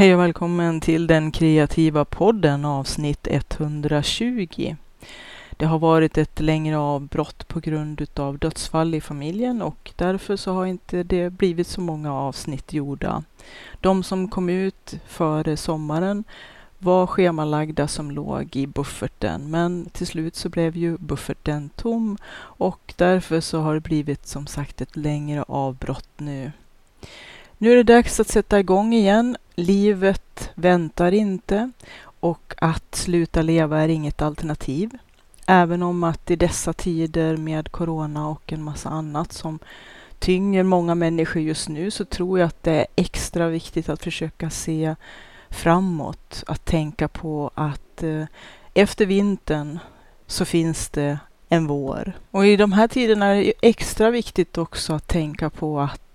Hej och välkommen till den kreativa podden avsnitt 120. Det har varit ett längre avbrott på grund av dödsfall i familjen och därför så har inte det blivit så många avsnitt gjorda. De som kom ut före sommaren var schemalagda som låg i bufferten men till slut så blev ju bufferten tom och därför så har det blivit som sagt ett längre avbrott nu. Nu är det dags att sätta igång igen. Livet väntar inte och att sluta leva är inget alternativ. Även om att i dessa tider med corona och en massa annat som tynger många människor just nu så tror jag att det är extra viktigt att försöka se framåt. Att tänka på att eh, efter vintern så finns det en vår. Och i de här tiderna är det extra viktigt också att tänka på att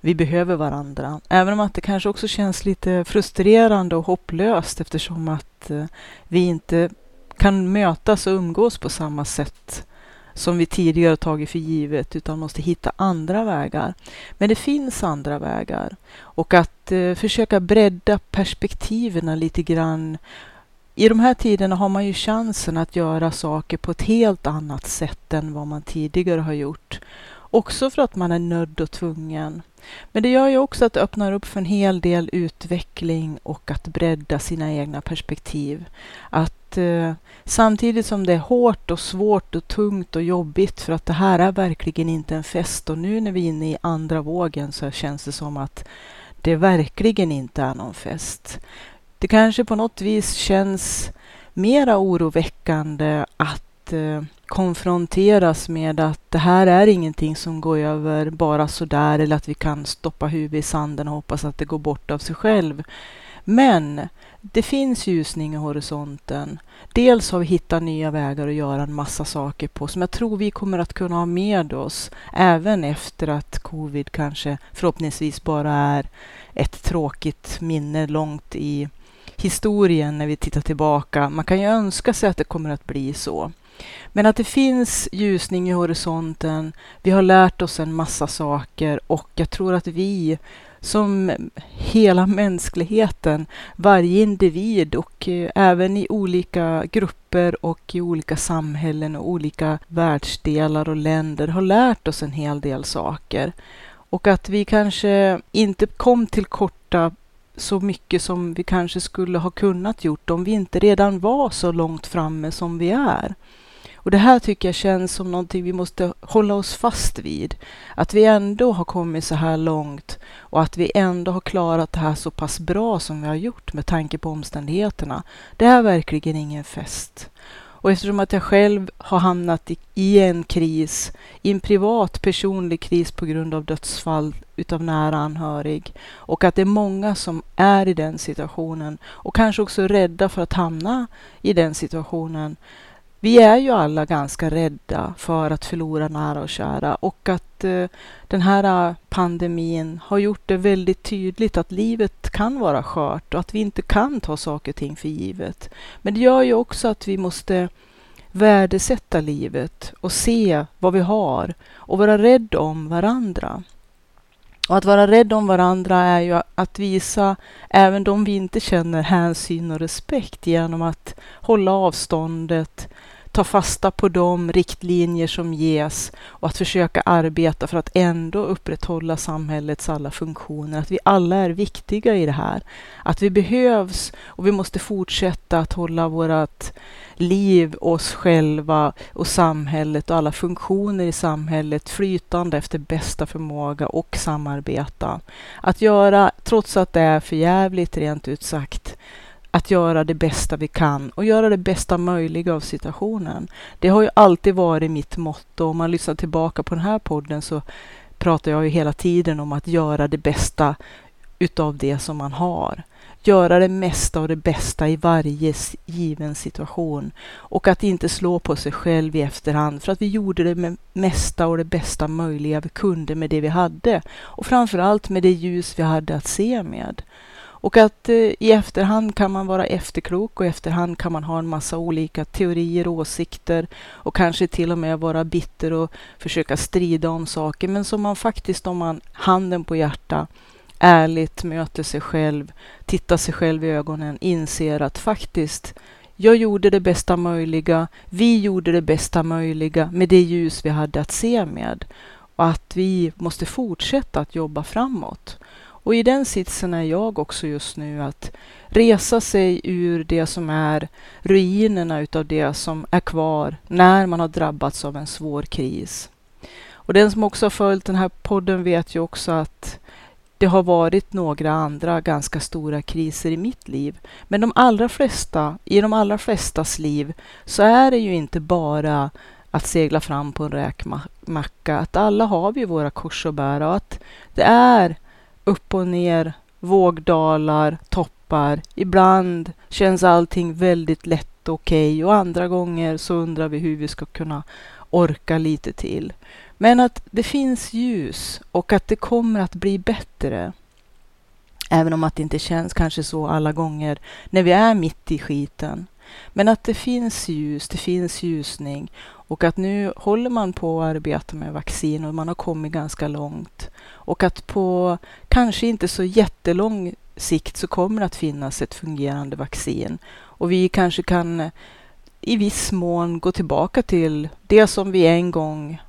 vi behöver varandra. Även om att det kanske också känns lite frustrerande och hopplöst eftersom att eh, vi inte kan mötas och umgås på samma sätt som vi tidigare tagit för givet utan måste hitta andra vägar. Men det finns andra vägar och att eh, försöka bredda perspektiven lite grann. I de här tiderna har man ju chansen att göra saker på ett helt annat sätt än vad man tidigare har gjort. Också för att man är nödd och tvungen. Men det gör ju också att det öppnar upp för en hel del utveckling och att bredda sina egna perspektiv. Att eh, samtidigt som det är hårt och svårt och tungt och jobbigt för att det här är verkligen inte en fest och nu när vi är inne i andra vågen så känns det som att det verkligen inte är någon fest. Det kanske på något vis känns mera oroväckande att eh, konfronteras med att det här är ingenting som går över bara sådär eller att vi kan stoppa huvudet i sanden och hoppas att det går bort av sig själv. Men det finns ljusning i horisonten. Dels har vi hittat nya vägar att göra en massa saker på som jag tror vi kommer att kunna ha med oss även efter att covid kanske förhoppningsvis bara är ett tråkigt minne långt i historien när vi tittar tillbaka. Man kan ju önska sig att det kommer att bli så. Men att det finns ljusning i horisonten. Vi har lärt oss en massa saker och jag tror att vi som hela mänskligheten, varje individ och eh, även i olika grupper och i olika samhällen och olika världsdelar och länder har lärt oss en hel del saker. Och att vi kanske inte kom till korta så mycket som vi kanske skulle ha kunnat gjort om vi inte redan var så långt framme som vi är. Och det här tycker jag känns som någonting vi måste hålla oss fast vid. Att vi ändå har kommit så här långt och att vi ändå har klarat det här så pass bra som vi har gjort med tanke på omständigheterna. Det är verkligen ingen fest. Och eftersom att jag själv har hamnat i, en kris, i en privat personlig kris på grund av dödsfall utav nära anhörig och att det är många som är i den situationen och kanske också rädda för att hamna i den situationen vi är ju alla ganska rädda för att förlora nära och kära och att eh, den här eh, pandemin har gjort det väldigt tydligt att livet kan vara skört och att vi inte kan ta saker och ting för givet. Men det gör ju också att vi måste värdesätta livet och se vad vi har och vara rädd om varandra. Och att vara rädd om varandra är ju att visa även de vi inte känner hänsyn och respekt genom att hålla avståndet, ta fasta på de riktlinjer som ges och att försöka arbeta för att ändå upprätthålla samhällets alla funktioner. Att vi alla är viktiga i det här. Att vi behövs och vi måste fortsätta att hålla vårt liv, oss själva och samhället och alla funktioner i samhället flytande efter bästa förmåga och samarbeta. Att göra, trots att det är förjävligt rent ut sagt, att göra det bästa vi kan och göra det bästa möjliga av situationen. Det har ju alltid varit mitt motto. Om man lyssnar tillbaka på den här podden så pratar jag ju hela tiden om att göra det bästa utav det som man har. Göra det mesta och det bästa i varje given situation och att inte slå på sig själv i efterhand för att vi gjorde det med mesta och det bästa möjliga vi kunde med det vi hade och framförallt med det ljus vi hade att se med. Och att eh, i efterhand kan man vara efterklok och i efterhand kan man ha en massa olika teorier och åsikter och kanske till och med vara bitter och försöka strida om saker. Men som man faktiskt, om man handen på hjärta, ärligt möter sig själv, tittar sig själv i ögonen, inser att faktiskt jag gjorde det bästa möjliga, vi gjorde det bästa möjliga med det ljus vi hade att se med och att vi måste fortsätta att jobba framåt. Och i den sitsen är jag också just nu, att resa sig ur det som är ruinerna utav det som är kvar när man har drabbats av en svår kris. Och den som också har följt den här podden vet ju också att det har varit några andra ganska stora kriser i mitt liv. Men de allra flesta, i de allra flestas liv så är det ju inte bara att segla fram på en räkmacka. Att alla har vi våra kors att bära och att det är upp och ner, vågdalar, toppar. Ibland känns allting väldigt lätt och okej okay, och andra gånger så undrar vi hur vi ska kunna orka lite till. Men att det finns ljus och att det kommer att bli bättre. Även om att det inte känns kanske så alla gånger när vi är mitt i skiten. Men att det finns ljus, det finns ljusning och att nu håller man på att arbeta med vaccin och man har kommit ganska långt. Och att på kanske inte så jättelång sikt så kommer det att finnas ett fungerande vaccin. Och vi kanske kan eh, i viss mån gå tillbaka till det som vi en gång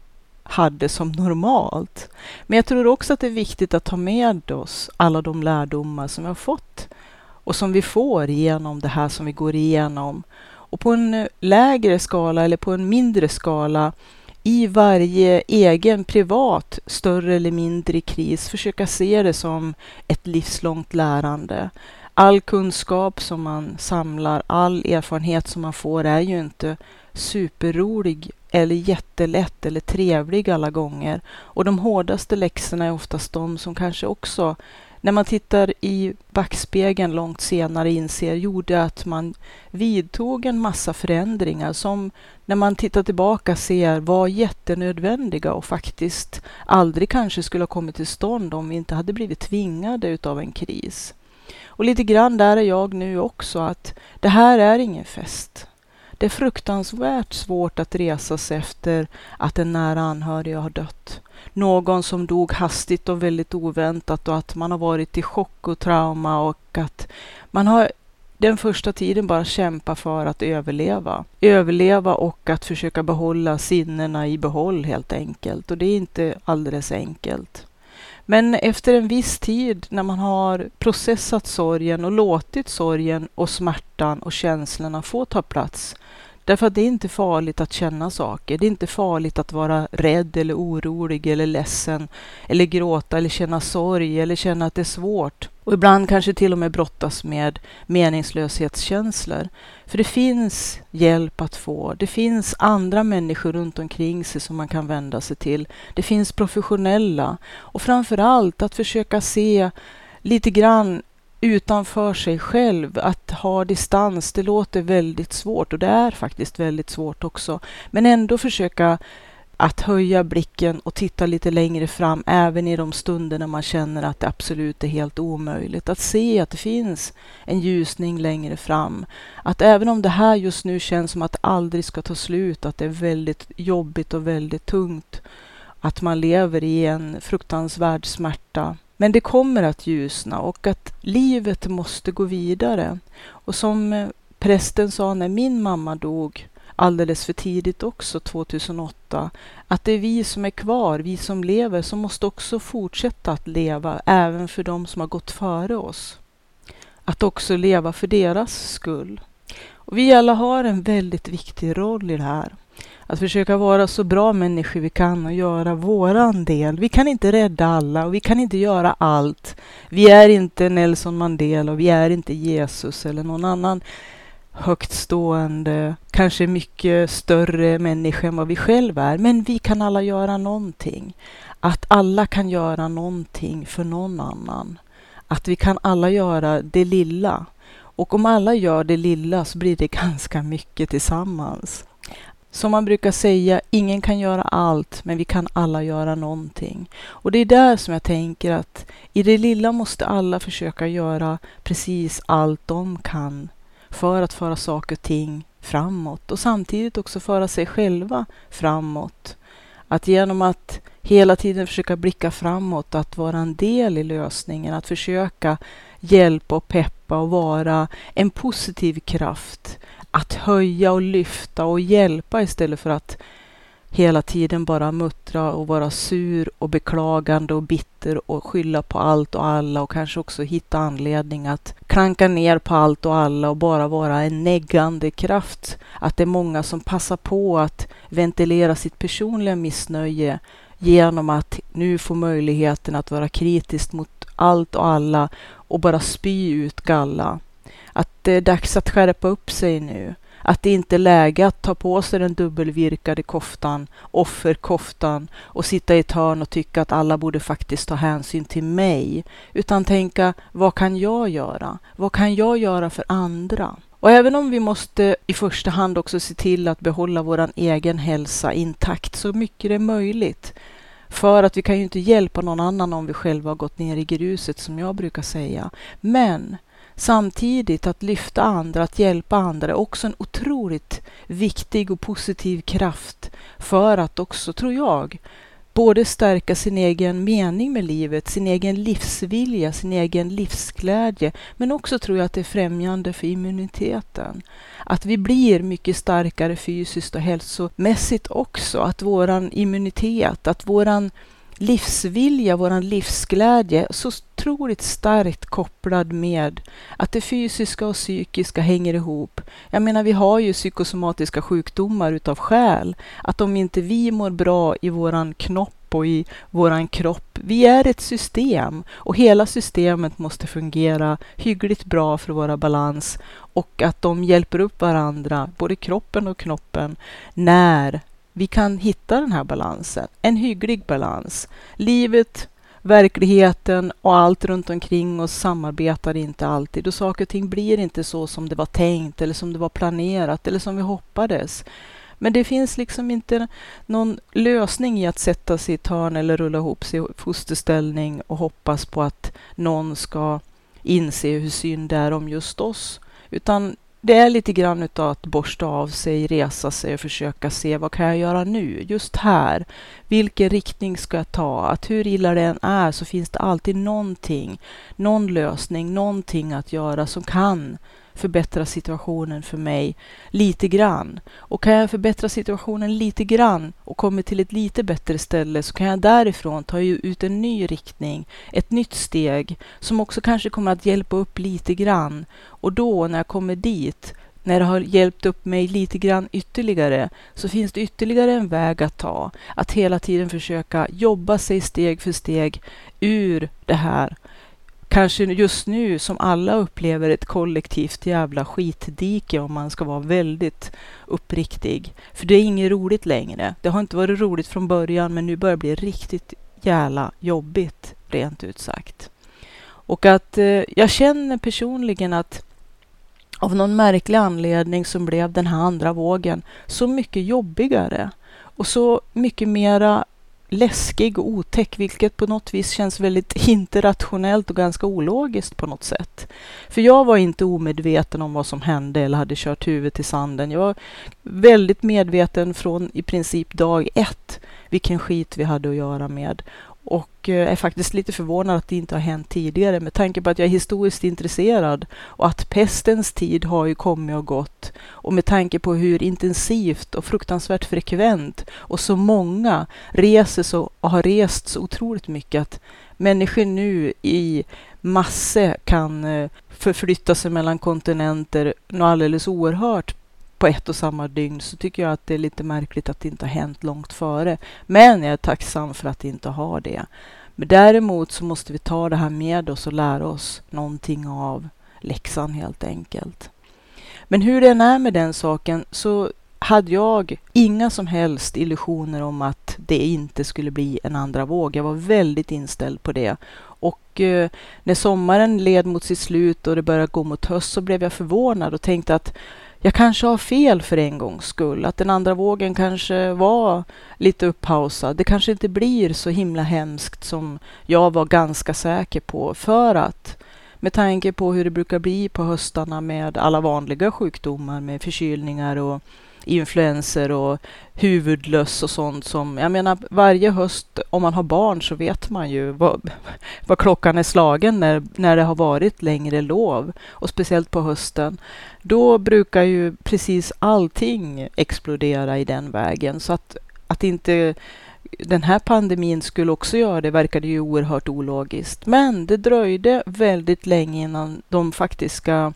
hade som normalt. Men jag tror också att det är viktigt att ta med oss alla de lärdomar som vi har fått och som vi får genom det här som vi går igenom. Och på en eh, lägre skala eller på en mindre skala i varje egen privat större eller mindre kris försöka se det som ett livslångt lärande. All kunskap som man samlar, all erfarenhet som man får är ju inte superrolig eller jättelätt eller trevlig alla gånger. Och de hårdaste läxorna är oftast de som kanske också, när man tittar i backspegeln långt senare, inser gjorde att man vidtog en massa förändringar som när man tittar tillbaka ser var jättenödvändiga och faktiskt aldrig kanske skulle ha kommit till stånd om vi inte hade blivit tvingade utav en kris. Och lite grann där är jag nu också, att det här är ingen fest. Det är fruktansvärt svårt att resa sig efter att en nära anhörig har dött. Någon som dog hastigt och väldigt oväntat och att man har varit i chock och trauma och att man har den första tiden bara kämpa för att överleva. Överleva och att försöka behålla sinnena i behåll helt enkelt. Och det är inte alldeles enkelt. Men efter en viss tid när man har processat sorgen och låtit sorgen och smärtan och känslorna få ta plats. Därför att det är inte farligt att känna saker. Det är inte farligt att vara rädd eller orolig eller ledsen eller gråta eller känna sorg eller känna att det är svårt. Och ibland kanske till och med brottas med meningslöshetskänslor. För det finns hjälp att få. Det finns andra människor runt omkring sig som man kan vända sig till. Det finns professionella. Och framför allt att försöka se lite grann utanför sig själv. Att ha distans, det låter väldigt svårt och det är faktiskt väldigt svårt också. Men ändå försöka att höja blicken och titta lite längre fram, även i de stunder när man känner att det absolut är helt omöjligt. Att se att det finns en ljusning längre fram. Att även om det här just nu känns som att det aldrig ska ta slut, att det är väldigt jobbigt och väldigt tungt, att man lever i en fruktansvärd smärta. Men det kommer att ljusna och att livet måste gå vidare. Och som eh, prästen sa när min mamma dog, alldeles för tidigt också, 2008, att det är vi som är kvar, vi som lever, som måste också fortsätta att leva, även för de som har gått före oss. Att också leva för deras skull. Och vi alla har en väldigt viktig roll i det här. Att försöka vara så bra människor vi kan och göra våran del. Vi kan inte rädda alla och vi kan inte göra allt. Vi är inte Nelson Mandela och vi är inte Jesus eller någon annan högtstående, kanske mycket större människa än vad vi själva är. Men vi kan alla göra någonting. Att alla kan göra någonting för någon annan. Att vi kan alla göra det lilla. Och om alla gör det lilla så blir det ganska mycket tillsammans. Som man brukar säga, ingen kan göra allt, men vi kan alla göra någonting. Och det är där som jag tänker att i det lilla måste alla försöka göra precis allt de kan för att föra saker och ting framåt och samtidigt också föra sig själva framåt. Att genom att hela tiden försöka blicka framåt, att vara en del i lösningen, att försöka hjälpa och peppa och vara en positiv kraft. Att höja och lyfta och hjälpa istället för att hela tiden bara muttra och vara sur och beklagande och bitter och skylla på allt och alla och kanske också hitta anledning att klanka ner på allt och alla och bara vara en neggande kraft. Att det är många som passar på att ventilera sitt personliga missnöje genom att nu få möjligheten att vara kritisk mot allt och alla och bara spy ut galla. Att det är dags att skärpa upp sig nu. Att det inte är läge att ta på sig den dubbelvirkade koftan, offerkoftan och sitta i ett hörn och tycka att alla borde faktiskt ta hänsyn till mig. Utan tänka, vad kan jag göra? Vad kan jag göra för andra? Och även om vi måste i första hand också se till att behålla vår egen hälsa intakt så mycket det är möjligt. För att vi kan ju inte hjälpa någon annan om vi själva har gått ner i gruset som jag brukar säga. Men Samtidigt att lyfta andra, att hjälpa andra är också en otroligt viktig och positiv kraft för att också, tror jag, både stärka sin egen mening med livet, sin egen livsvilja, sin egen livsglädje, men också tror jag att det är främjande för immuniteten. Att vi blir mycket starkare fysiskt och hälsomässigt också, att våran immunitet, att våran livsvilja, vår livsglädje så otroligt starkt kopplad med att det fysiska och psykiska hänger ihop. Jag menar, vi har ju psykosomatiska sjukdomar utav skäl. Att om inte vi mår bra i våran knopp och i våran kropp. Vi är ett system och hela systemet måste fungera hyggligt bra för våra balans och att de hjälper upp varandra, både kroppen och knoppen, när vi kan hitta den här balansen. En hygglig balans. Livet, verkligheten och allt runt omkring oss samarbetar inte alltid och saker och ting blir inte så som det var tänkt eller som det var planerat eller som vi hoppades. Men det finns liksom inte någon lösning i att sätta sig i ett hörn eller rulla ihop sig i fosterställning och hoppas på att någon ska inse hur synd det är om just oss. Utan det är lite grann utav att borsta av sig, resa sig och försöka se vad kan jag göra nu, just här. Vilken riktning ska jag ta? Att hur illa det än är så finns det alltid någonting, någon lösning, någonting att göra som kan förbättra situationen för mig lite grann. Och kan jag förbättra situationen lite grann och kommer till ett lite bättre ställe så kan jag därifrån ta ut en ny riktning, ett nytt steg som också kanske kommer att hjälpa upp lite grann. Och då när jag kommer dit när det har hjälpt upp mig lite grann ytterligare så finns det ytterligare en väg att ta. Att hela tiden försöka jobba sig steg för steg ur det här kanske just nu som alla upplever ett kollektivt jävla skitdike om man ska vara väldigt uppriktig. För det är inget roligt längre. Det har inte varit roligt från början men nu börjar det bli riktigt jävla jobbigt rent ut sagt. Och att eh, jag känner personligen att av någon märklig anledning så blev den här andra vågen så mycket jobbigare och så mycket mera läskig och otäck, vilket på något vis känns väldigt inte rationellt och ganska ologiskt på något sätt. För jag var inte omedveten om vad som hände eller hade kört huvudet i sanden. Jag var väldigt medveten från i princip dag ett vilken skit vi hade att göra med och eh, är faktiskt lite förvånad att det inte har hänt tidigare. Med tanke på att jag är historiskt intresserad och att pestens tid har ju kommit och gått. Och med tanke på hur intensivt och fruktansvärt frekvent och så många reser så, och har rest så otroligt mycket att människor nu i massor kan eh, förflytta sig mellan kontinenter något alldeles oerhört på ett och samma dygn så tycker jag att det är lite märkligt att det inte har hänt långt före. Men jag är tacksam för att det inte har det. Men däremot så måste vi ta det här med oss och lära oss någonting av läxan helt enkelt. Men hur det än är med den saken så hade jag inga som helst illusioner om att det inte skulle bli en andra våg. Jag var väldigt inställd på det. Och eh, när sommaren led mot sitt slut och det började gå mot höst så blev jag förvånad och tänkte att jag kanske har fel för en gångs skull. Att den andra vågen kanske var lite upphausad. Det kanske inte blir så himla hemskt som jag var ganska säker på. För att med tanke på hur det brukar bli på höstarna med alla vanliga sjukdomar med förkylningar och influenser och huvudlöss och sånt som, jag menar varje höst om man har barn så vet man ju vad, vad klockan är slagen när, när det har varit längre lov och speciellt på hösten. Då brukar ju precis allting explodera i den vägen så att, att inte den här pandemin skulle också göra det verkade ju oerhört ologiskt. Men det dröjde väldigt länge innan de faktiska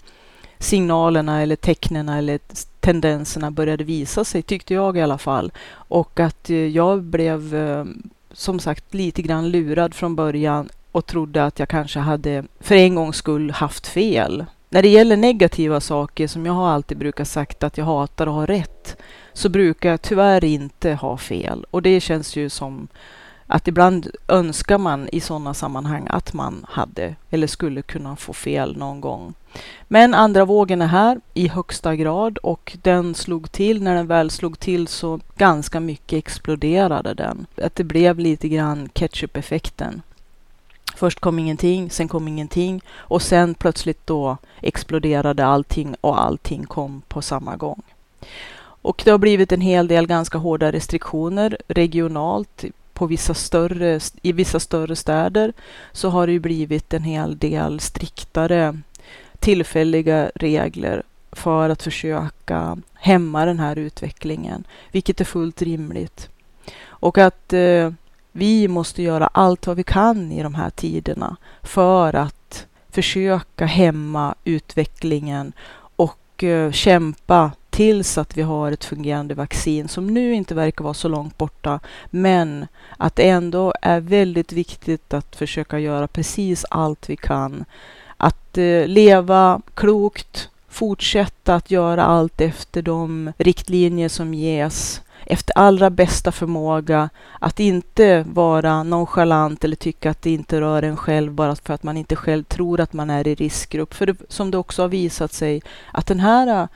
signalerna eller tecknen eller tendenserna började visa sig, tyckte jag i alla fall. Och att eh, jag blev eh, som sagt lite grann lurad från början och trodde att jag kanske hade för en gångs skull haft fel. När det gäller negativa saker som jag har alltid brukat sagt att jag hatar att ha rätt så brukar jag tyvärr inte ha fel och det känns ju som att ibland önskar man i sådana sammanhang att man hade eller skulle kunna få fel någon gång. Men andra vågen är här i högsta grad och den slog till. När den väl slog till så ganska mycket exploderade den. Att det blev lite grann ketchup-effekten. Först kom ingenting, sen kom ingenting och sen plötsligt då exploderade allting och allting kom på samma gång. Och det har blivit en hel del ganska hårda restriktioner regionalt på vissa större, i vissa större städer så har det ju blivit en hel del striktare tillfälliga regler för att försöka hämma den här utvecklingen, vilket är fullt rimligt. Och att eh, vi måste göra allt vad vi kan i de här tiderna för att försöka hämma utvecklingen och eh, kämpa tills att vi har ett fungerande vaccin som nu inte verkar vara så långt borta. Men att det ändå är väldigt viktigt att försöka göra precis allt vi kan. Att eh, leva klokt, fortsätta att göra allt efter de riktlinjer som ges efter allra bästa förmåga, att inte vara nonchalant eller tycka att det inte rör en själv bara för att man inte själv tror att man är i riskgrupp. För det, som det också har visat sig att den här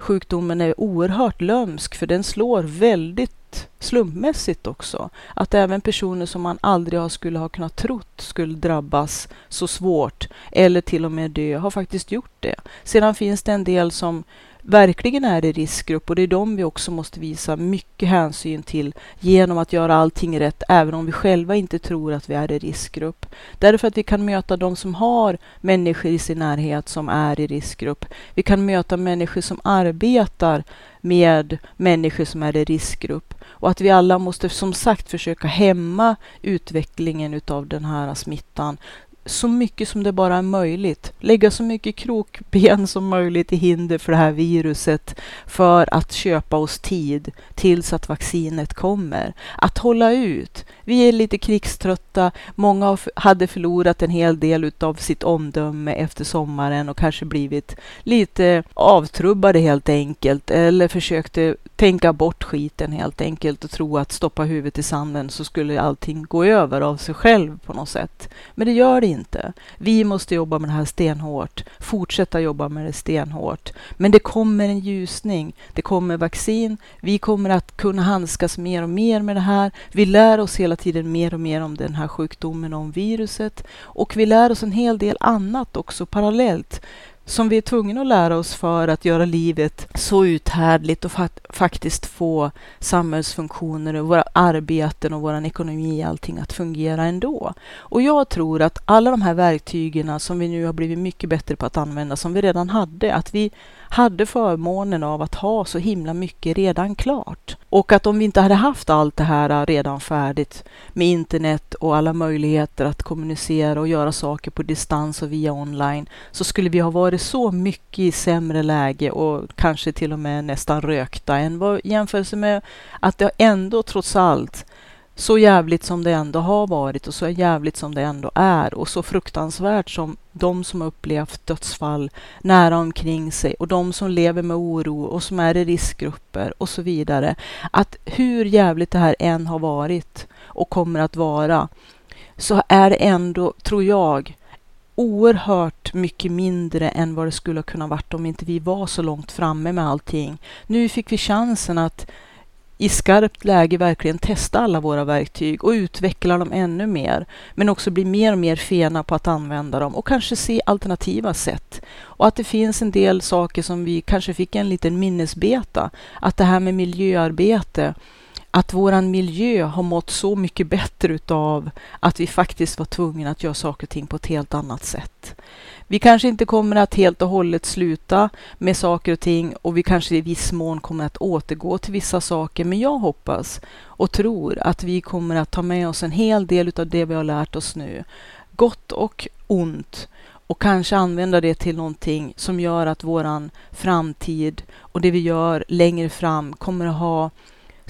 sjukdomen är oerhört lömsk för den slår väldigt slumpmässigt också. Att även personer som man aldrig skulle ha kunnat trott skulle drabbas så svårt eller till och med dö har faktiskt gjort det. Sedan finns det en del som verkligen är i riskgrupp och det är de vi också måste visa mycket hänsyn till genom att göra allting rätt, även om vi själva inte tror att vi är i riskgrupp. Därför att vi kan möta de som har människor i sin närhet som är i riskgrupp. Vi kan möta människor som arbetar med människor som är i riskgrupp och att vi alla måste som sagt försöka hämma utvecklingen utav den här smittan så mycket som det bara är möjligt. Lägga så mycket krokben som möjligt i hinder för det här viruset för att köpa oss tid tills att vaccinet kommer. Att hålla ut. Vi är lite krigströtta. Många hade förlorat en hel del av sitt omdöme efter sommaren och kanske blivit lite avtrubbade helt enkelt eller försökte tänka bort skiten helt enkelt och tro att stoppa huvudet i sanden så skulle allting gå över av sig själv på något sätt. Men det gör det inte. Vi måste jobba med det här stenhårt, fortsätta jobba med det stenhårt. Men det kommer en ljusning. Det kommer vaccin. Vi kommer att kunna handskas mer och mer med det här. Vi lär oss hela tiden mer och mer om den här sjukdomen och om viruset och vi lär oss en hel del annat också parallellt som vi är tvungna att lära oss för att göra livet så uthärdligt och fakt faktiskt få samhällsfunktioner och våra arbeten och vår ekonomi och allting att fungera ändå. Och jag tror att alla de här verktygen som vi nu har blivit mycket bättre på att använda, som vi redan hade, att vi hade förmånen av att ha så himla mycket redan klart. Och att om vi inte hade haft allt det här redan färdigt med internet och alla möjligheter att kommunicera och göra saker på distans och via online så skulle vi ha varit så mycket i sämre läge och kanske till och med nästan rökta än vad jämförelse med att det ändå trots allt så jävligt som det ändå har varit och så jävligt som det ändå är och så fruktansvärt som de som upplevt dödsfall nära omkring sig och de som lever med oro och som är i riskgrupper och så vidare. Att hur jävligt det här än har varit och kommer att vara så är det ändå, tror jag, oerhört mycket mindre än vad det skulle kunna varit om inte vi var så långt framme med allting. Nu fick vi chansen att i skarpt läge verkligen testa alla våra verktyg och utveckla dem ännu mer. Men också bli mer och mer fena på att använda dem och kanske se alternativa sätt. Och att det finns en del saker som vi kanske fick en liten minnesbeta. Att det här med miljöarbete att våran miljö har mått så mycket bättre utav att vi faktiskt var tvungna att göra saker och ting på ett helt annat sätt. Vi kanske inte kommer att helt och hållet sluta med saker och ting och vi kanske i viss mån kommer att återgå till vissa saker. Men jag hoppas och tror att vi kommer att ta med oss en hel del utav det vi har lärt oss nu. Gott och ont och kanske använda det till någonting som gör att våran framtid och det vi gör längre fram kommer att ha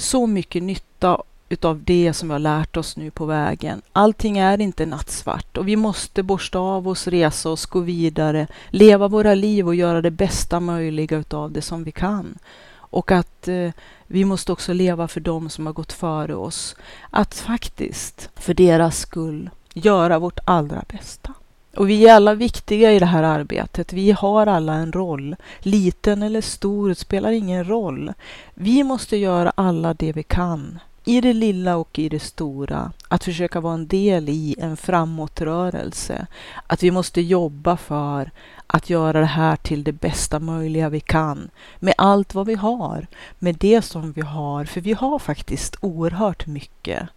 så mycket nytta utav det som vi har lärt oss nu på vägen. Allting är inte nattsvart och vi måste borsta av oss, resa oss, gå vidare, leva våra liv och göra det bästa möjliga utav det som vi kan. Och att eh, vi måste också leva för dem som har gått före oss. Att faktiskt, för deras skull, göra vårt allra bästa. Och vi är alla viktiga i det här arbetet. Vi har alla en roll. Liten eller stor spelar ingen roll. Vi måste göra alla det vi kan i det lilla och i det stora, att försöka vara en del i en framåtrörelse. Att vi måste jobba för att göra det här till det bästa möjliga vi kan med allt vad vi har, med det som vi har, för vi har faktiskt oerhört mycket.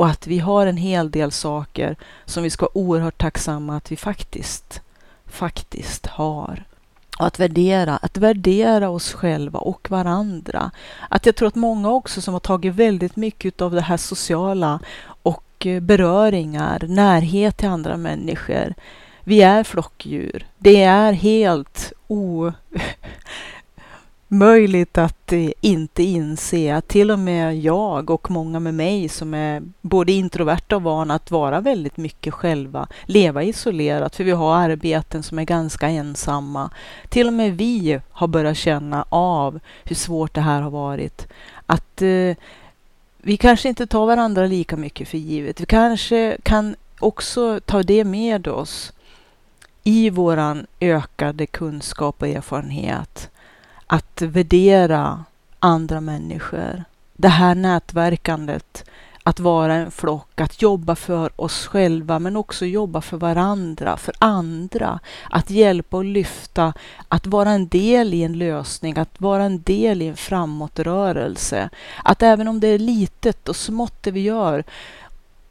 Och att vi har en hel del saker som vi ska vara oerhört tacksamma att vi faktiskt, faktiskt har. Och att värdera, att värdera oss själva och varandra. Att jag tror att många också som har tagit väldigt mycket av det här sociala och eh, beröringar, närhet till andra människor. Vi är flockdjur. Det är helt o möjligt att eh, inte inse att till och med jag och många med mig som är både introverta och vana att vara väldigt mycket själva, leva isolerat, för vi har arbeten som är ganska ensamma. Till och med vi har börjat känna av hur svårt det här har varit. Att eh, vi kanske inte tar varandra lika mycket för givet. Vi kanske kan också ta det med oss i våran ökade kunskap och erfarenhet att värdera andra människor. Det här nätverkandet, att vara en flock, att jobba för oss själva men också jobba för varandra, för andra. Att hjälpa och lyfta, att vara en del i en lösning, att vara en del i en framåtrörelse. Att även om det är litet och smått det vi gör,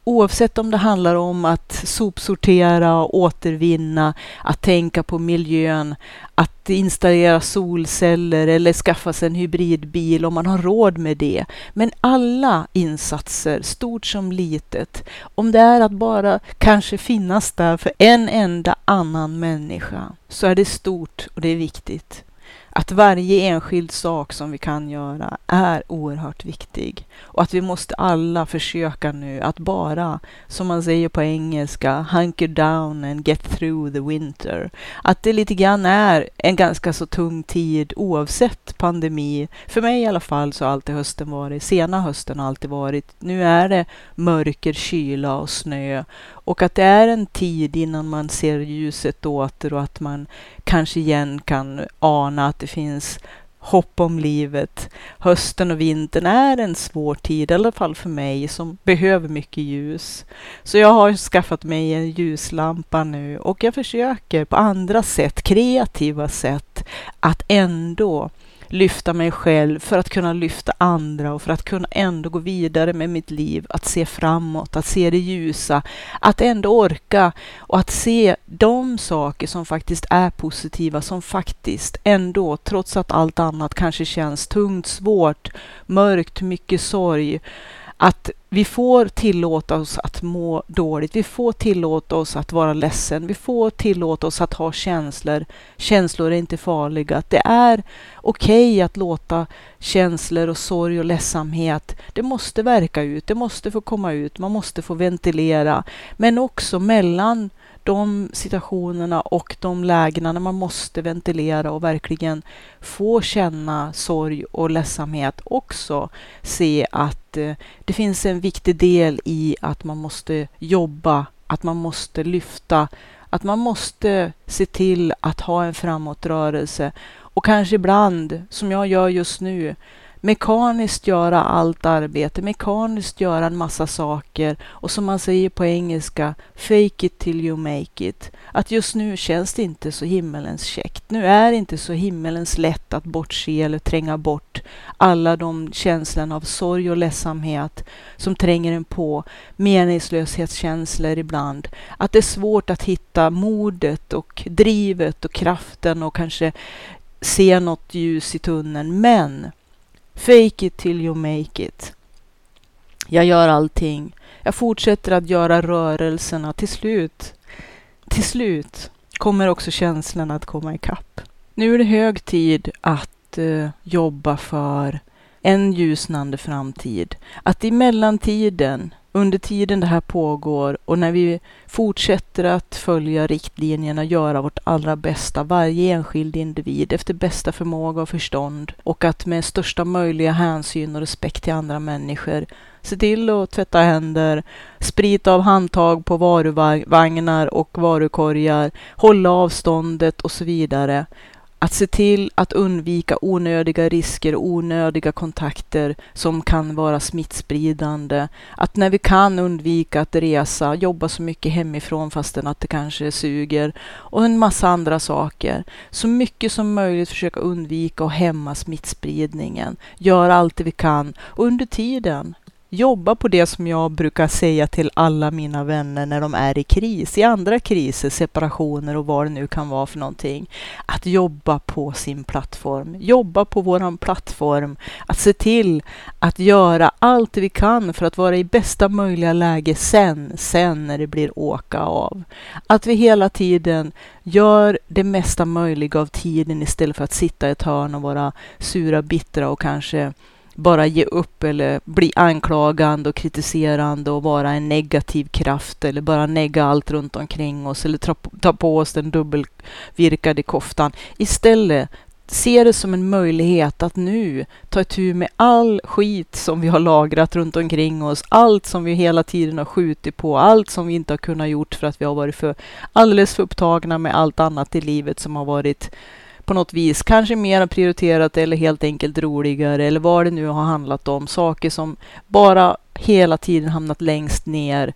Oavsett om det handlar om att sopsortera och återvinna, att tänka på miljön, att installera solceller eller skaffa sig en hybridbil om man har råd med det. Men alla insatser, stort som litet, om det är att bara kanske finnas där för en enda annan människa, så är det stort och det är viktigt att varje enskild sak som vi kan göra är oerhört viktig och att vi måste alla försöka nu att bara, som man säger på engelska, hunker down and get through the winter. Att det lite grann är en ganska så tung tid oavsett pandemi. För mig i alla fall så har alltid hösten varit, sena hösten har alltid varit. Nu är det mörker, kyla och snö och att det är en tid innan man ser ljuset åter och att man kanske igen kan ana att det finns hopp om livet. Hösten och vintern är en svår tid, i alla fall för mig som behöver mycket ljus. Så jag har skaffat mig en ljuslampa nu och jag försöker på andra sätt, kreativa sätt, att ändå lyfta mig själv för att kunna lyfta andra och för att kunna ändå gå vidare med mitt liv, att se framåt, att se det ljusa, att ändå orka och att se de saker som faktiskt är positiva, som faktiskt ändå, trots att allt annat kanske känns tungt, svårt, mörkt, mycket sorg, att vi får tillåta oss att må dåligt. Vi får tillåta oss att vara ledsen. Vi får tillåta oss att ha känslor. Känslor är inte farliga. Det är okej okay att låta känslor och sorg och ledsamhet, det måste verka ut. Det måste få komma ut. Man måste få ventilera. Men också mellan de situationerna och de lägena när man måste ventilera och verkligen få känna sorg och ledsamhet också se att eh, det finns en viktig del i att man måste jobba, att man måste lyfta, att man måste se till att ha en framåtrörelse. Och kanske ibland, som jag gör just nu, mekaniskt göra allt arbete, mekaniskt göra en massa saker och som man säger på engelska, fake it till you make it. Att just nu känns det inte så himmelens käckt. Nu är det inte så himmelens lätt att bortse eller tränga bort alla de känslorna av sorg och ledsamhet som tränger en på, meningslöshetskänslor ibland. Att det är svårt att hitta modet och drivet och kraften och kanske se något ljus i tunneln. Men Fake it till you make it. Jag gör allting. Jag fortsätter att göra rörelserna. Till slut, till slut kommer också känslan att komma ikapp. Nu är det hög tid att uh, jobba för en ljusnande framtid. Att i mellantiden under tiden det här pågår och när vi fortsätter att följa riktlinjerna, göra vårt allra bästa, varje enskild individ efter bästa förmåga och förstånd och att med största möjliga hänsyn och respekt till andra människor se till att tvätta händer, sprita av handtag på varuvagnar och varukorgar, hålla avståndet och så vidare att se till att undvika onödiga risker och onödiga kontakter som kan vara smittspridande. Att när vi kan undvika att resa, jobba så mycket hemifrån fastän att det kanske suger och en massa andra saker. Så mycket som möjligt försöka undvika och hämma smittspridningen. Göra allt det vi kan. Och under tiden, jobba på det som jag brukar säga till alla mina vänner när de är i kris, i andra kriser, separationer och vad det nu kan vara för någonting. Att jobba på sin plattform, jobba på våran plattform, att se till att göra allt vi kan för att vara i bästa möjliga läge sen, sen när det blir åka av. Att vi hela tiden gör det mesta möjliga av tiden istället för att sitta i ett hörn och vara sura, bittra och kanske bara ge upp eller bli anklagande och kritiserande och vara en negativ kraft eller bara negga allt runt omkring oss eller ta, ta på oss den dubbelvirkade koftan. Istället se det som en möjlighet att nu ta itu med all skit som vi har lagrat runt omkring oss, allt som vi hela tiden har skjutit på, allt som vi inte har kunnat gjort för att vi har varit för alldeles för upptagna med allt annat i livet som har varit på något vis, kanske mer prioriterat eller helt enkelt roligare eller vad det nu har handlat om. Saker som bara hela tiden hamnat längst ner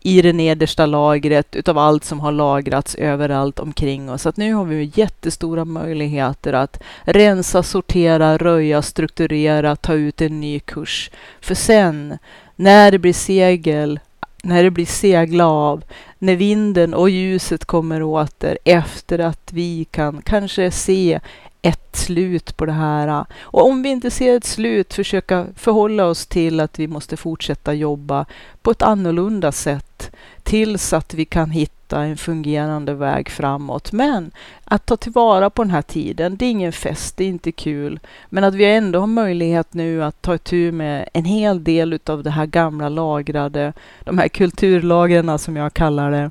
i det nedersta lagret utav allt som har lagrats överallt omkring oss. Så att nu har vi jättestora möjligheter att rensa, sortera, röja, strukturera, ta ut en ny kurs. För sen, när det blir segel, när det blir segla av, när vinden och ljuset kommer åter efter att vi kan kanske se ett slut på det här. Och om vi inte ser ett slut, försöka förhålla oss till att vi måste fortsätta jobba på ett annorlunda sätt tills att vi kan hitta en fungerande väg framåt. Men att ta tillvara på den här tiden, det är ingen fest, det är inte kul. Men att vi ändå har möjlighet nu att ta itu med en hel del av det här gamla lagrade, de här kulturlagren som jag kallar det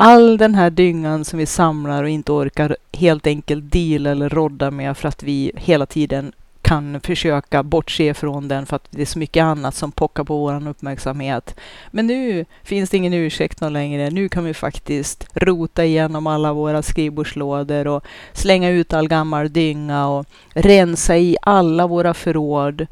all den här dyngan som vi samlar och inte orkar helt enkelt deala eller rodda med för att vi hela tiden kan försöka bortse från den för att det är så mycket annat som pockar på vår uppmärksamhet. Men nu finns det ingen ursäkt någon längre. Nu kan vi faktiskt rota igenom alla våra skrivbordslådor och slänga ut all gammal dynga och rensa i alla våra förråd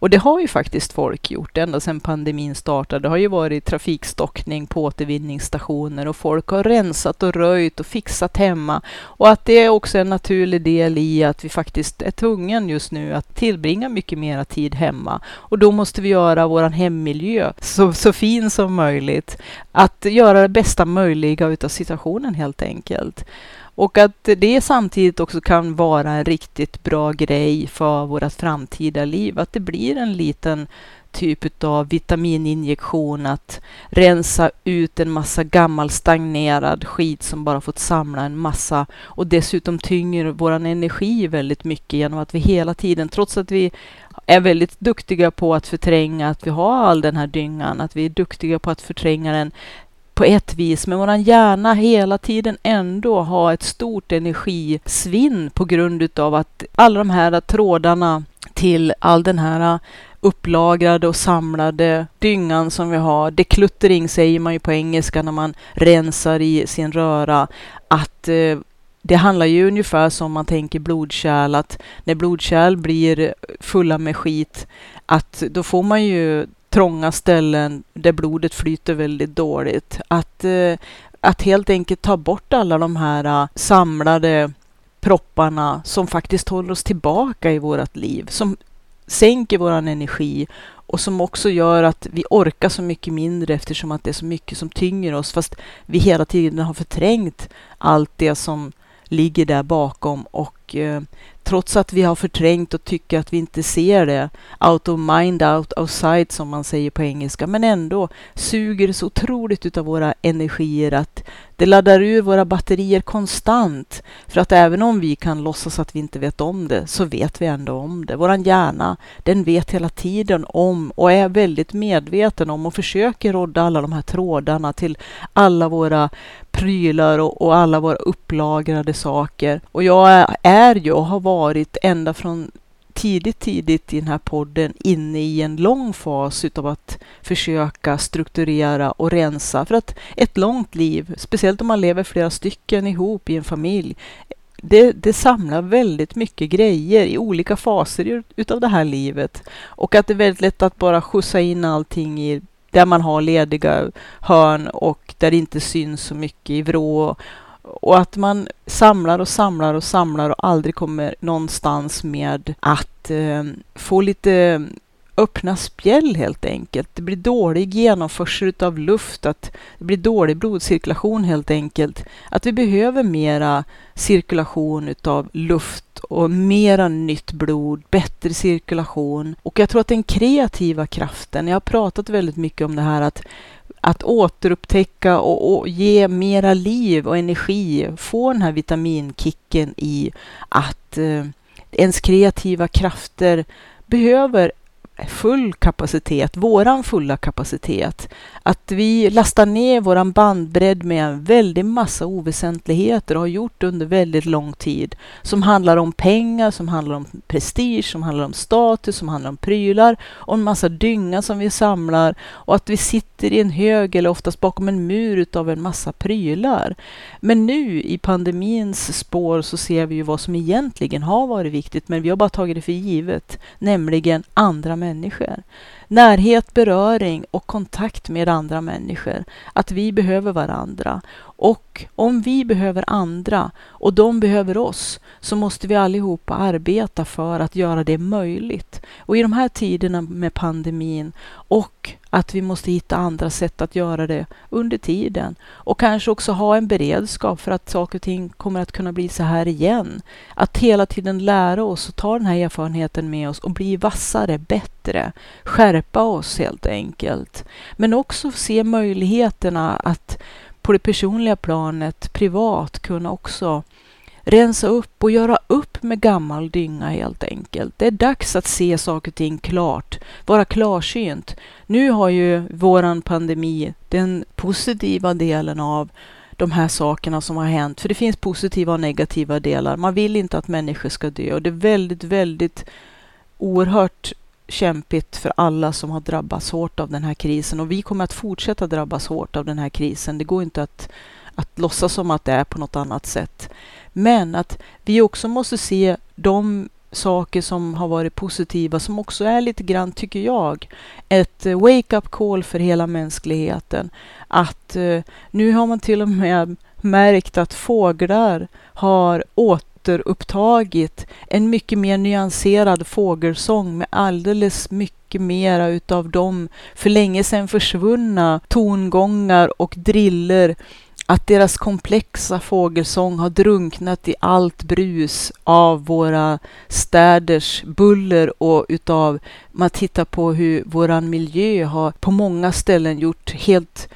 och det har ju faktiskt folk gjort ända sedan pandemin startade. Det har ju varit trafikstockning på återvinningsstationer och folk har rensat och röjt och fixat hemma. Och att det är också en naturlig del i att vi faktiskt är tvungen just nu att tillbringa mycket mera tid hemma. Och då måste vi göra vår hemmiljö så, så fin som möjligt. Att göra det bästa möjliga utav situationen helt enkelt. Och att det samtidigt också kan vara en riktigt bra grej för vårt framtida liv. Att det blir en liten typ av vitamininjektion att rensa ut en massa gammal stagnerad skit som bara fått samla en massa och dessutom tynger vår energi väldigt mycket genom att vi hela tiden, trots att vi är väldigt duktiga på att förtränga att vi har all den här dyngan, att vi är duktiga på att förtränga den på ett vis, men våran hjärna hela tiden ändå har ett stort energisvinn på grund utav att alla de här trådarna till all den här upplagrade och samlade dyngan som vi har. Dekluttering säger man ju på engelska när man rensar i sin röra. Att eh, det handlar ju ungefär som man tänker blodkärl, att när blodkärl blir fulla med skit, att då får man ju trånga ställen där blodet flyter väldigt dåligt. Att, eh, att helt enkelt ta bort alla de här eh, samlade propparna som faktiskt håller oss tillbaka i vårt liv, som sänker vår energi och som också gör att vi orkar så mycket mindre eftersom att det är så mycket som tynger oss fast vi hela tiden har förträngt allt det som ligger där bakom och eh, trots att vi har förträngt och tycker att vi inte ser det, out of mind, out of sight som man säger på engelska, men ändå suger så otroligt utav våra energier att det laddar ur våra batterier konstant. För att även om vi kan låtsas att vi inte vet om det, så vet vi ändå om det. Våran hjärna, den vet hela tiden om och är väldigt medveten om och försöker rodda alla de här trådarna till alla våra prylar och, och alla våra upplagrade saker. Och jag är, är ju och har varit ända från tidigt, tidigt i den här podden inne i en lång fas utav att försöka strukturera och rensa. För att ett långt liv, speciellt om man lever flera stycken ihop i en familj, det, det, samlar väldigt mycket grejer i olika faser utav det här livet. Och att det är väldigt lätt att bara skjutsa in allting i där man har lediga hörn och där det inte syns så mycket i vrå och att man samlar och samlar och samlar och aldrig kommer någonstans med att eh, få lite öppna spjäll helt enkelt. Det blir dålig genomförsel av luft, att det blir dålig blodcirkulation helt enkelt. Att vi behöver mera cirkulation utav luft och mera nytt blod, bättre cirkulation. Och jag tror att den kreativa kraften, jag har pratat väldigt mycket om det här att att återupptäcka och, och, ge mera liv och energi, få den här vitaminkicken i att eh, ens kreativa krafter behöver full kapacitet, våran fulla kapacitet. Att vi lastar ner våran bandbredd med en väldig massa oväsentligheter och har gjort under väldigt lång tid. Som handlar om pengar, som handlar om prestige, som handlar om status, som handlar om prylar och en massa dynga som vi samlar och att vi sitter i en hög eller oftast bakom en mur utav en massa prylar. Men nu i pandemins spår så ser vi ju vad som egentligen har varit viktigt, men vi har bara tagit det för givet, nämligen andra människor människor. Närhet, beröring och kontakt med andra människor. Att vi behöver varandra. Och om vi behöver andra och de behöver oss så måste vi allihopa arbeta för att göra det möjligt. Och i de här tiderna med pandemin och att vi måste hitta andra sätt att göra det under tiden och kanske också ha en beredskap för att saker och ting kommer att kunna bli så här igen. Att hela tiden lära oss och ta den här erfarenheten med oss och bli vassare, bättre, skärpa oss helt enkelt. Men också se möjligheterna att på det personliga planet, privat, kunna också rensa upp och göra upp med gammal dynga helt enkelt. Det är dags att se saker och ting klart, vara klarsynt. Nu har ju våran pandemi den positiva delen av de här sakerna som har hänt, för det finns positiva och negativa delar. Man vill inte att människor ska dö och det är väldigt, väldigt oerhört kämpigt för alla som har drabbats hårt av den här krisen och vi kommer att fortsätta drabbas hårt av den här krisen. Det går inte att, att låtsas som att det är på något annat sätt. Men att vi också måste se de saker som har varit positiva som också är lite grann, tycker jag, ett wake-up call för hela mänskligheten. Att eh, nu har man till och med märkt att fåglar har åt återupptagit en mycket mer nyanserad fågelsång med alldeles mycket mera utav de för länge sedan försvunna tongångar och driller att deras komplexa fågelsång har drunknat i allt brus av våra städers buller och utav, man tittar på hur våran miljö har på många ställen gjort helt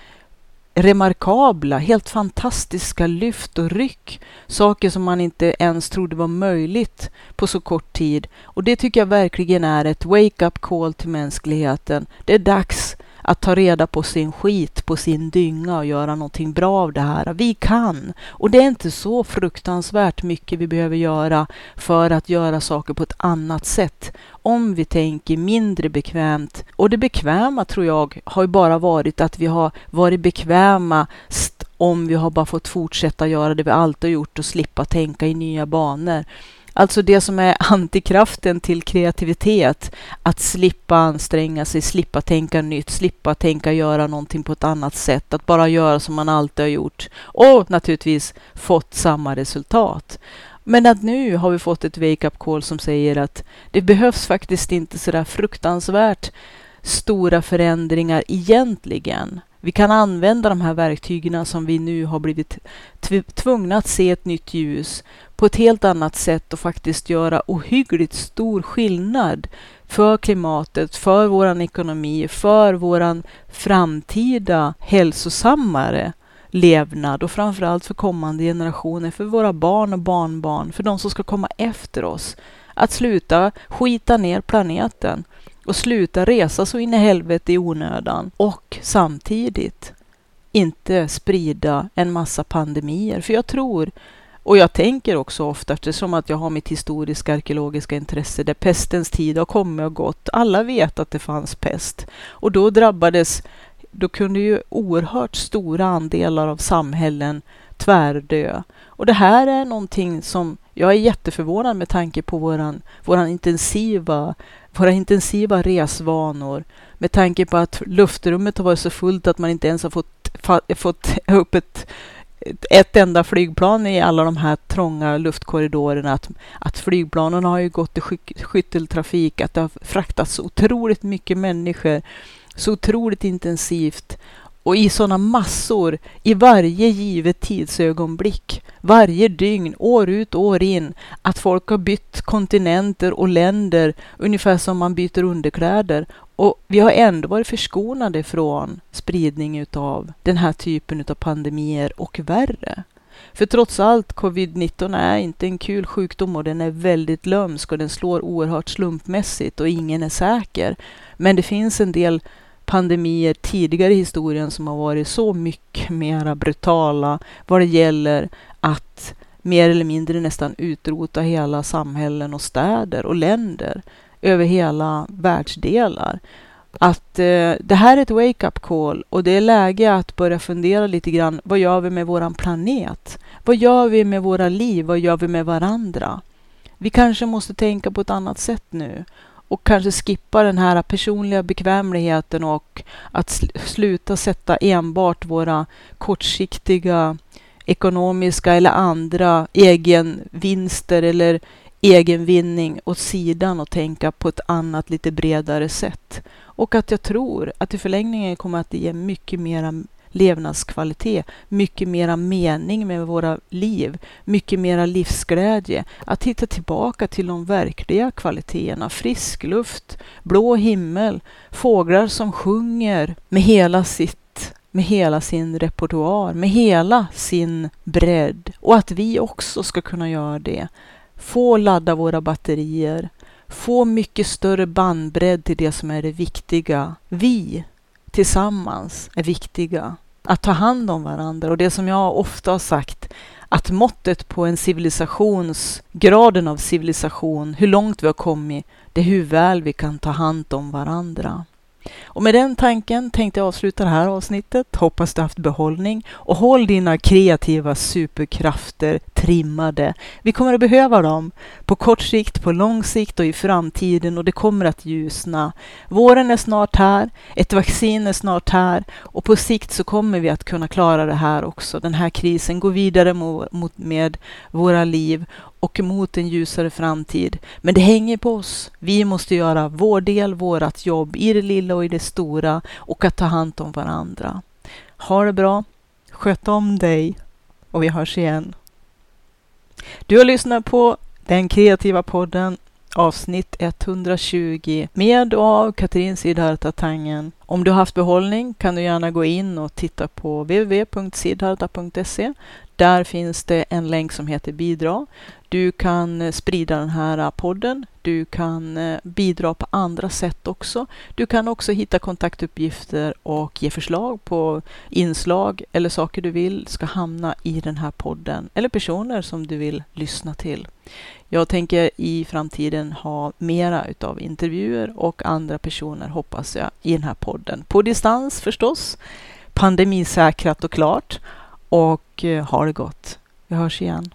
remarkabla, helt fantastiska lyft och ryck. Saker som man inte ens trodde var möjligt på så kort tid. Och det tycker jag verkligen är ett wake-up call till mänskligheten. Det är dags att ta reda på sin skit, på sin dynga och göra någonting bra av det här. Vi kan! Och det är inte så fruktansvärt mycket vi behöver göra för att göra saker på ett annat sätt. Om vi tänker mindre bekvämt. Och det bekväma tror jag har ju bara varit att vi har varit bekväma om vi har bara fått fortsätta göra det vi alltid har gjort och slippa tänka i nya banor. Alltså det som är antikraften till kreativitet. Att slippa anstränga sig, slippa tänka nytt, slippa tänka göra någonting på ett annat sätt. Att bara göra som man alltid har gjort. Och naturligtvis fått samma resultat. Men att nu har vi fått ett wake-up call som säger att det behövs faktiskt inte så där fruktansvärt stora förändringar egentligen. Vi kan använda de här verktygen som vi nu har blivit tvungna att se ett nytt ljus på ett helt annat sätt och faktiskt göra ohyggligt stor skillnad för klimatet, för vår ekonomi, för vår framtida hälsosammare levnad och framförallt för kommande generationer, för våra barn och barnbarn, för de som ska komma efter oss. Att sluta skita ner planeten och sluta resa så in i helvete i onödan och samtidigt inte sprida en massa pandemier. För jag tror, och jag tänker också ofta eftersom att jag har mitt historiska arkeologiska intresse där pestens tid har kommit och gått. Alla vet att det fanns pest och då drabbades, då kunde ju oerhört stora andelar av samhällen tvärdö. Och det här är någonting som jag är jätteförvånad med tanke på våran, våran intensiva våra intensiva resvanor med tanke på att luftrummet har varit så fullt att man inte ens har fått, fått upp ett, ett enda flygplan i alla de här trånga luftkorridorerna. Att, att flygplanen har ju gått i skytteltrafik, att det har fraktats otroligt mycket människor så otroligt intensivt och i sådana massor i varje givet tidsögonblick, varje dygn, år ut och år in, att folk har bytt kontinenter och länder ungefär som man byter underkläder. Och vi har ändå varit förskonade från spridning utav den här typen av pandemier och värre. För trots allt, covid-19 är inte en kul sjukdom och den är väldigt lömsk och den slår oerhört slumpmässigt och ingen är säker. Men det finns en del pandemier tidigare i historien som har varit så mycket mera brutala vad det gäller att mer eller mindre nästan utrota hela samhällen och städer och länder över hela världsdelar. Att eh, det här är ett wake-up call och det är läge att börja fundera lite grann. Vad gör vi med våran planet? Vad gör vi med våra liv? Vad gör vi med varandra? Vi kanske måste tänka på ett annat sätt nu och kanske skippa den här personliga bekvämligheten och att sluta sätta enbart våra kortsiktiga ekonomiska eller andra egenvinster eller egenvinning åt sidan och tänka på ett annat lite bredare sätt. Och att jag tror att i förlängningen kommer att ge mycket mera levnadskvalitet, mycket mera mening med våra liv, mycket mera livsglädje. Att hitta tillbaka till de verkliga kvaliteterna. Frisk luft, blå himmel, fåglar som sjunger med hela sitt med hela sin repertoar, med hela sin bredd. Och att vi också ska kunna göra det. Få ladda våra batterier, få mycket större bandbredd till det som är det viktiga. Vi tillsammans är viktiga att ta hand om varandra. Och det som jag ofta har sagt, att måttet på en civilisations, graden av civilisation, hur långt vi har kommit, det är hur väl vi kan ta hand om varandra. Och med den tanken tänkte jag avsluta det här avsnittet. Hoppas du haft behållning och håll dina kreativa superkrafter trimmade. Vi kommer att behöva dem på kort sikt, på lång sikt och i framtiden och det kommer att ljusna. Våren är snart här, ett vaccin är snart här och på sikt så kommer vi att kunna klara det här också. Den här krisen går vidare mot, med våra liv och mot en ljusare framtid. Men det hänger på oss. Vi måste göra vår del, vårt jobb i det lilla och i det stora och att ta hand om varandra. Ha det bra, sköt om dig och vi hörs igen. Du har lyssnat på Den kreativa podden avsnitt 120 med och av Katrin Siddharta Tangen. Om du har haft behållning kan du gärna gå in och titta på www.siddharta.se. Där finns det en länk som heter bidra. Du kan eh, sprida den här eh, podden. Du kan eh, bidra på andra sätt också. Du kan också hitta kontaktuppgifter och ge förslag på inslag eller saker du vill ska hamna i den här podden eller personer som du vill lyssna till. Jag tänker i framtiden ha mera utav intervjuer och andra personer hoppas jag i den här podden. På distans förstås, pandemisäkrat och klart och eh, ha det gott. Vi hörs igen.